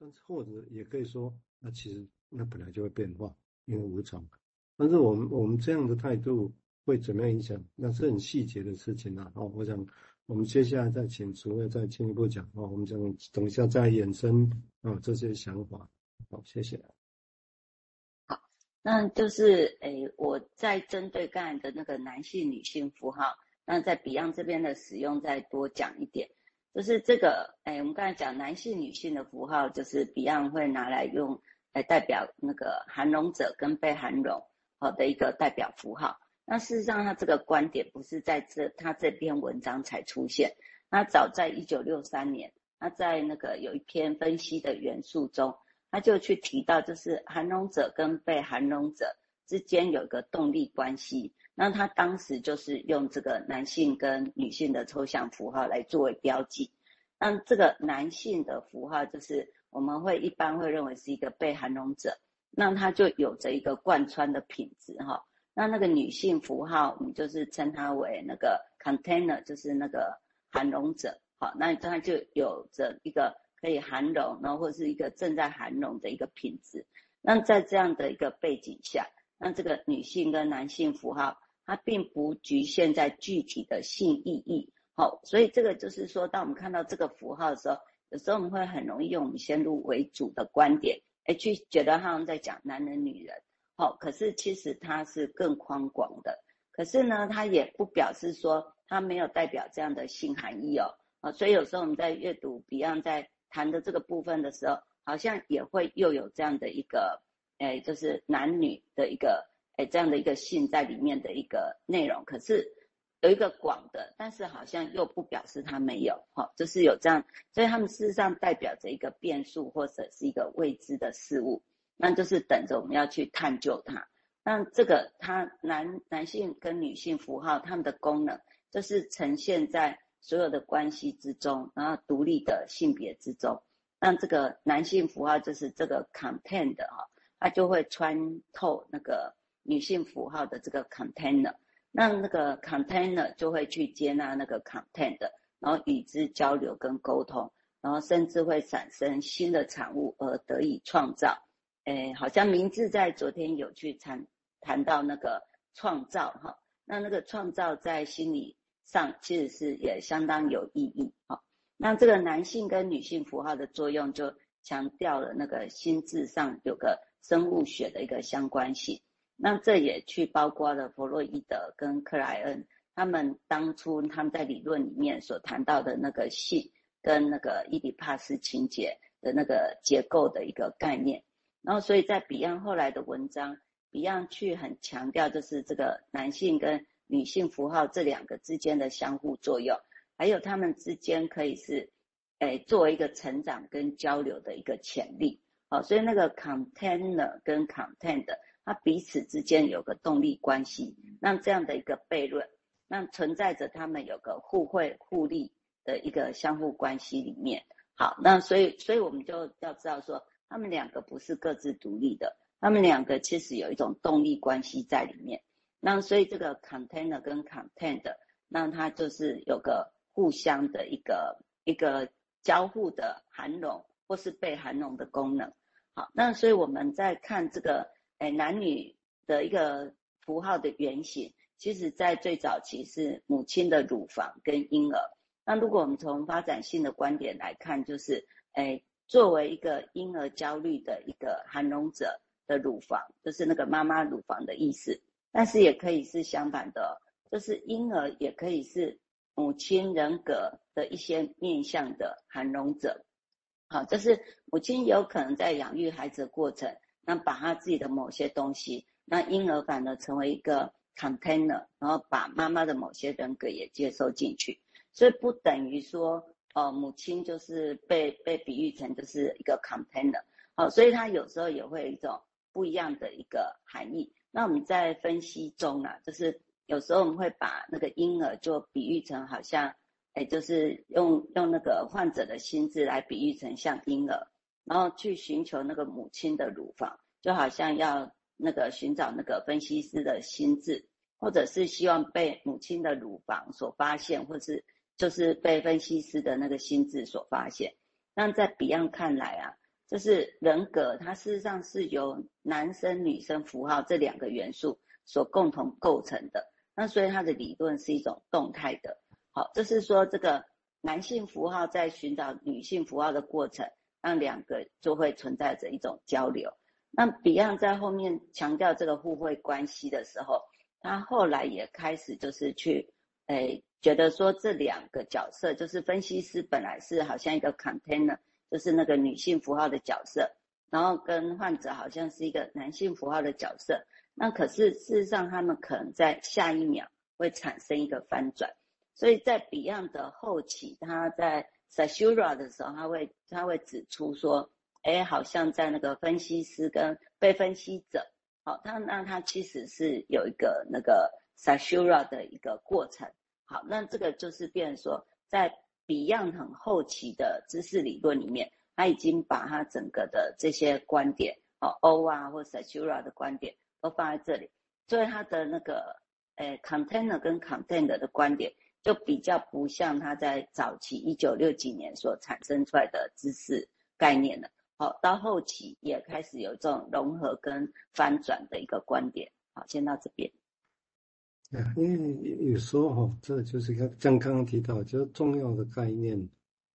但是或者也可以说，那其实那本来就会变化，因为无常。但是我们我们这样的态度会怎么样影响？那是很细节的事情啊。哦，我想我们接下来再请诸位再进一步讲。哦，我们讲等一下再衍生啊这些想法。好，谢谢。好，那就是诶，我在针对刚才的那个男性、女性符号，那在 Beyond 这边的使用再多讲一点。就是这个，哎，我们刚才讲男性、女性的符号，就是 Beyond 会拿来用来代表那个含容者跟被含容好的一个代表符号。那事实上，他这个观点不是在这他这篇文章才出现，他早在一九六三年，他在那个有一篇分析的元素中，他就去提到，就是含容者跟被含容者之间有一个动力关系。那他当时就是用这个男性跟女性的抽象符号来作为标记。那这个男性的符号就是我们会一般会认为是一个被涵容者，那他就有着一个贯穿的品质哈。那那个女性符号，我们就是称它为那个 container，就是那个涵容者。好，那它就有着一个可以涵容，然后或是一个正在涵容的一个品质。那在这样的一个背景下，那这个女性跟男性符号。它并不局限在具体的性意义，好，所以这个就是说，当我们看到这个符号的时候，有时候我们会很容易用我们先入为主的观点，哎，去觉得他们在讲男人、女人，好，可是其实它是更宽广的，可是呢，它也不表示说它没有代表这样的性含义哦，啊，所以有时候我们在阅读 Beyond 在谈的这个部分的时候，好像也会又有这样的一个，哎，就是男女的一个。哎这样的一个性在里面的一个内容，可是有一个广的，但是好像又不表示它没有，哈，就是有这样，所以他们事实上代表着一个变数或者是一个未知的事物，那就是等着我们要去探究它。那这个它男男性跟女性符号，它们的功能就是呈现在所有的关系之中，然后独立的性别之中。那这个男性符号就是这个 content 哈，它就会穿透那个。女性符号的这个 container，那那个 container 就会去接纳那个 content，然后与之交流跟沟通，然后甚至会产生新的产物而得以创造。诶，好像明志在昨天有去谈谈到那个创造哈，那那个创造在心理上其实是也相当有意义哈。那这个男性跟女性符号的作用就强调了那个心智上有个生物学的一个相关性。那这也去包括了弗洛伊德跟克莱恩，他们当初他们在理论里面所谈到的那个性跟那个伊底帕斯情结的那个结构的一个概念。然后，所以在 Beyond 后来的文章，Beyond 去很强调就是这个男性跟女性符号这两个之间的相互作用，还有他们之间可以是，诶，作为一个成长跟交流的一个潜力。好，所以那个 container 跟 content。它彼此之间有个动力关系，那这样的一个悖论，那存在着他们有个互惠互利的一个相互关系里面。好，那所以，所以我们就要知道说，他们两个不是各自独立的，他们两个其实有一种动力关系在里面。那所以这个 container 跟 content，那它就是有个互相的一个一个交互的涵容或是被涵容的功能。好，那所以我们在看这个。哎，男女的一个符号的原型，其实在最早期是母亲的乳房跟婴儿。那如果我们从发展性的观点来看，就是哎，作为一个婴儿焦虑的一个含容者的乳房，就是那个妈妈乳房的意思。但是也可以是相反的，就是婴儿也可以是母亲人格的一些面向的含容者。好，就是母亲有可能在养育孩子的过程。那把他自己的某些东西，那婴儿反而成为一个 container，然后把妈妈的某些人格也接收进去，所以不等于说，呃，母亲就是被被比喻成就是一个 container，好，所以他有时候也会有一种不一样的一个含义。那我们在分析中啊，就是有时候我们会把那个婴儿就比喻成好像，哎，就是用用那个患者的心智来比喻成像婴儿。然后去寻求那个母亲的乳房，就好像要那个寻找那个分析师的心智，或者是希望被母亲的乳房所发现，或是就是被分析师的那个心智所发现。那在 Beyond 看来啊，就是人格，它事实上是由男生、女生符号这两个元素所共同构成的。那所以它的理论是一种动态的。好，就是说这个男性符号在寻找女性符号的过程，让两个就会存在着一种交流。那 Beyond 在后面强调这个互惠关系的时候，他后来也开始就是去，诶，觉得说这两个角色，就是分析师本来是好像一个 container。就是那个女性符号的角色，然后跟患者好像是一个男性符号的角色，那可是事实上他们可能在下一秒会产生一个翻转，所以在 Beyond 的后期，他在 Cassura 的时候，他会他会指出说，哎，好像在那个分析师跟被分析者，好，他那他其实是有一个那个 Cassura 的一个过程，好，那这个就是变成说在。Beyond 很后期的知识理论里面，他已经把他整个的这些观点，哦，O 啊或 Cassura 的观点都放在这里，所以他的那个，诶，container 跟 content 的观点就比较不像他在早期一九六几年所产生出来的知识概念了。好，到后期也开始有这种融合跟翻转的一个观点。好，先到这边。啊，因为有时候哈，这就是像像刚刚提到，就是重要的概念，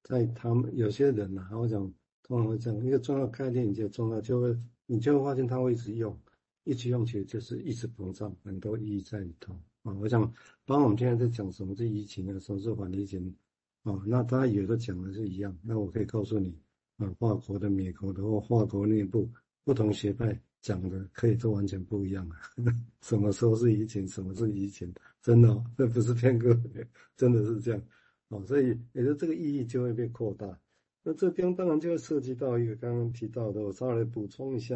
在他们有些人呐，我讲通常会这样，一个重要概念，你就重要，就会你就会发现他会一直用，一直用，其实就是一直膨胀很多意义在里头啊。我想，当我们现在在讲什么是疫情啊，什么是反疫情啊，那大家有的讲的是一样，那我可以告诉你啊，法国的、美国的或法国内部不同学派。讲的可以都完全不一样啊！什么时候是疫情，什么是疫情，真的，这不是骗各位，真的是这样哦。所以也就这个意义就会被扩大。那这边当然就会涉及到一个刚刚提到的，我稍微补充一下，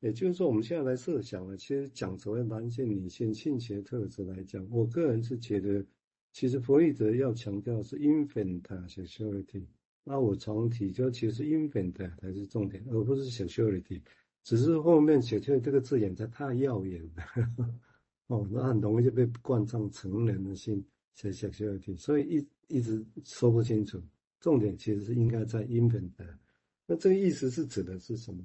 也就是说我们现在来设想了，其实讲所谓男性、女性性别特质来讲，我个人是觉得，其实弗洛伊德要强调是 infant sexuality。那我常提，就其实 infant 才是重点，而不是 sexuality。只是后面写出来这个字眼才太耀眼了，哦，那很容易就被冠上成人的性 sexuality，，所以一一直说不清楚。重点其实是应该在 infant，那这个意思是指的是什么？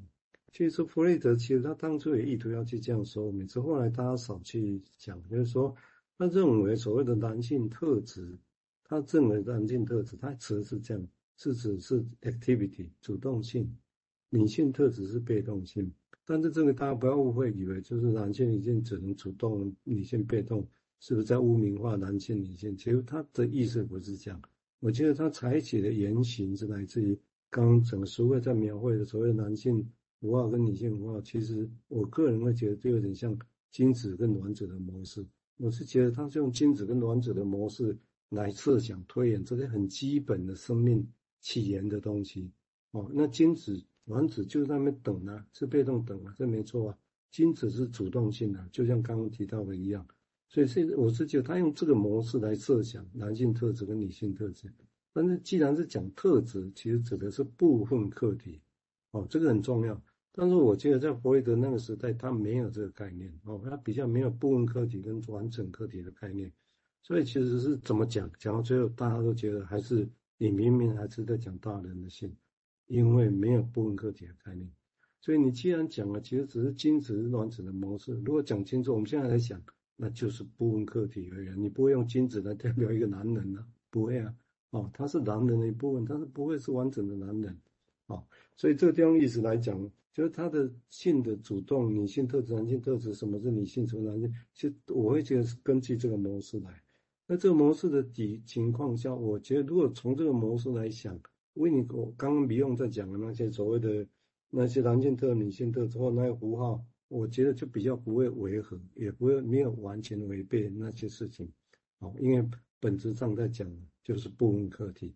其实弗雷德其实他当初也意图要去这样说，每次后来大家少去讲，就是说他认为所谓的男性特质，他认为男性特质，他词是这样，是指是 activity 主动性。女性特质是被动性，但是这个大家不要误会，以为就是男性女性只能主动，女性被动，是不是在污名化男性女性？其实他的意思不是这样。我觉得他采取的言行是来自于刚刚整个书会在描绘的所谓男性符号跟女性符号，其实我个人会觉得就有点像精子跟卵子的模式。我是觉得他是用精子跟卵子的模式来设想推演这些很基本的生命起源的东西。哦，那精子。卵子就在那边等啊，是被动等啊，这没错啊。精子是主动性的，就像刚刚提到的一样。所以是我是觉得他用这个模式来设想男性特质跟女性特质。但是既然是讲特质，其实指的是部分客体，哦，这个很重要。但是我觉得在弗洛伊德那个时代，他没有这个概念，哦，他比较没有部分客体跟完整客体的概念。所以其实是怎么讲，讲到最后大家都觉得还是你明明还是在讲大人的性。因为没有部分客体的概念，所以你既然讲了，其实只是精子卵子的模式。如果讲清楚，我们现在来讲，那就是部分客体而已。你不会用精子来代表一个男人啊，不会啊。哦，他是男人的一部分，但是不会是完整的男人。哦，所以这个地方意思来讲，就是他的性的主动，女性特质、男性特质，什么是女性，什么男性，其实我会觉得是根据这个模式来。那这个模式的底情况下，我觉得如果从这个模式来想。为你我刚刚不用再讲的那些所谓的那些男性特、女性特之后那些符号，我觉得就比较不会违和，也不会没有完全违背那些事情。哦，因为本质上在讲就是部分客体。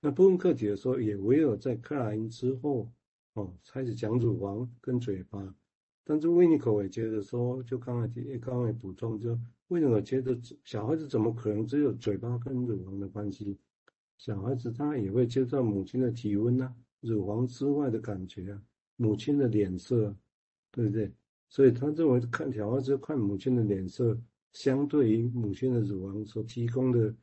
那部分客体的时候，也唯有在克莱因之后，哦，开始讲乳房跟嘴巴。但是维尼口也觉得说，就刚才提，刚刚也补充，就为什么觉得小孩子怎么可能只有嘴巴跟乳房的关系？小孩子他也会接受母亲的体温啊，乳房之外的感觉啊，母亲的脸色，对不对？所以他认为看小孩子看母亲的脸色，相对于母亲的乳房所提供的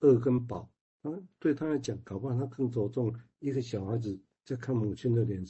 饿跟饱，他对他来讲，搞不好他更着重一个小孩子在看母亲的脸色。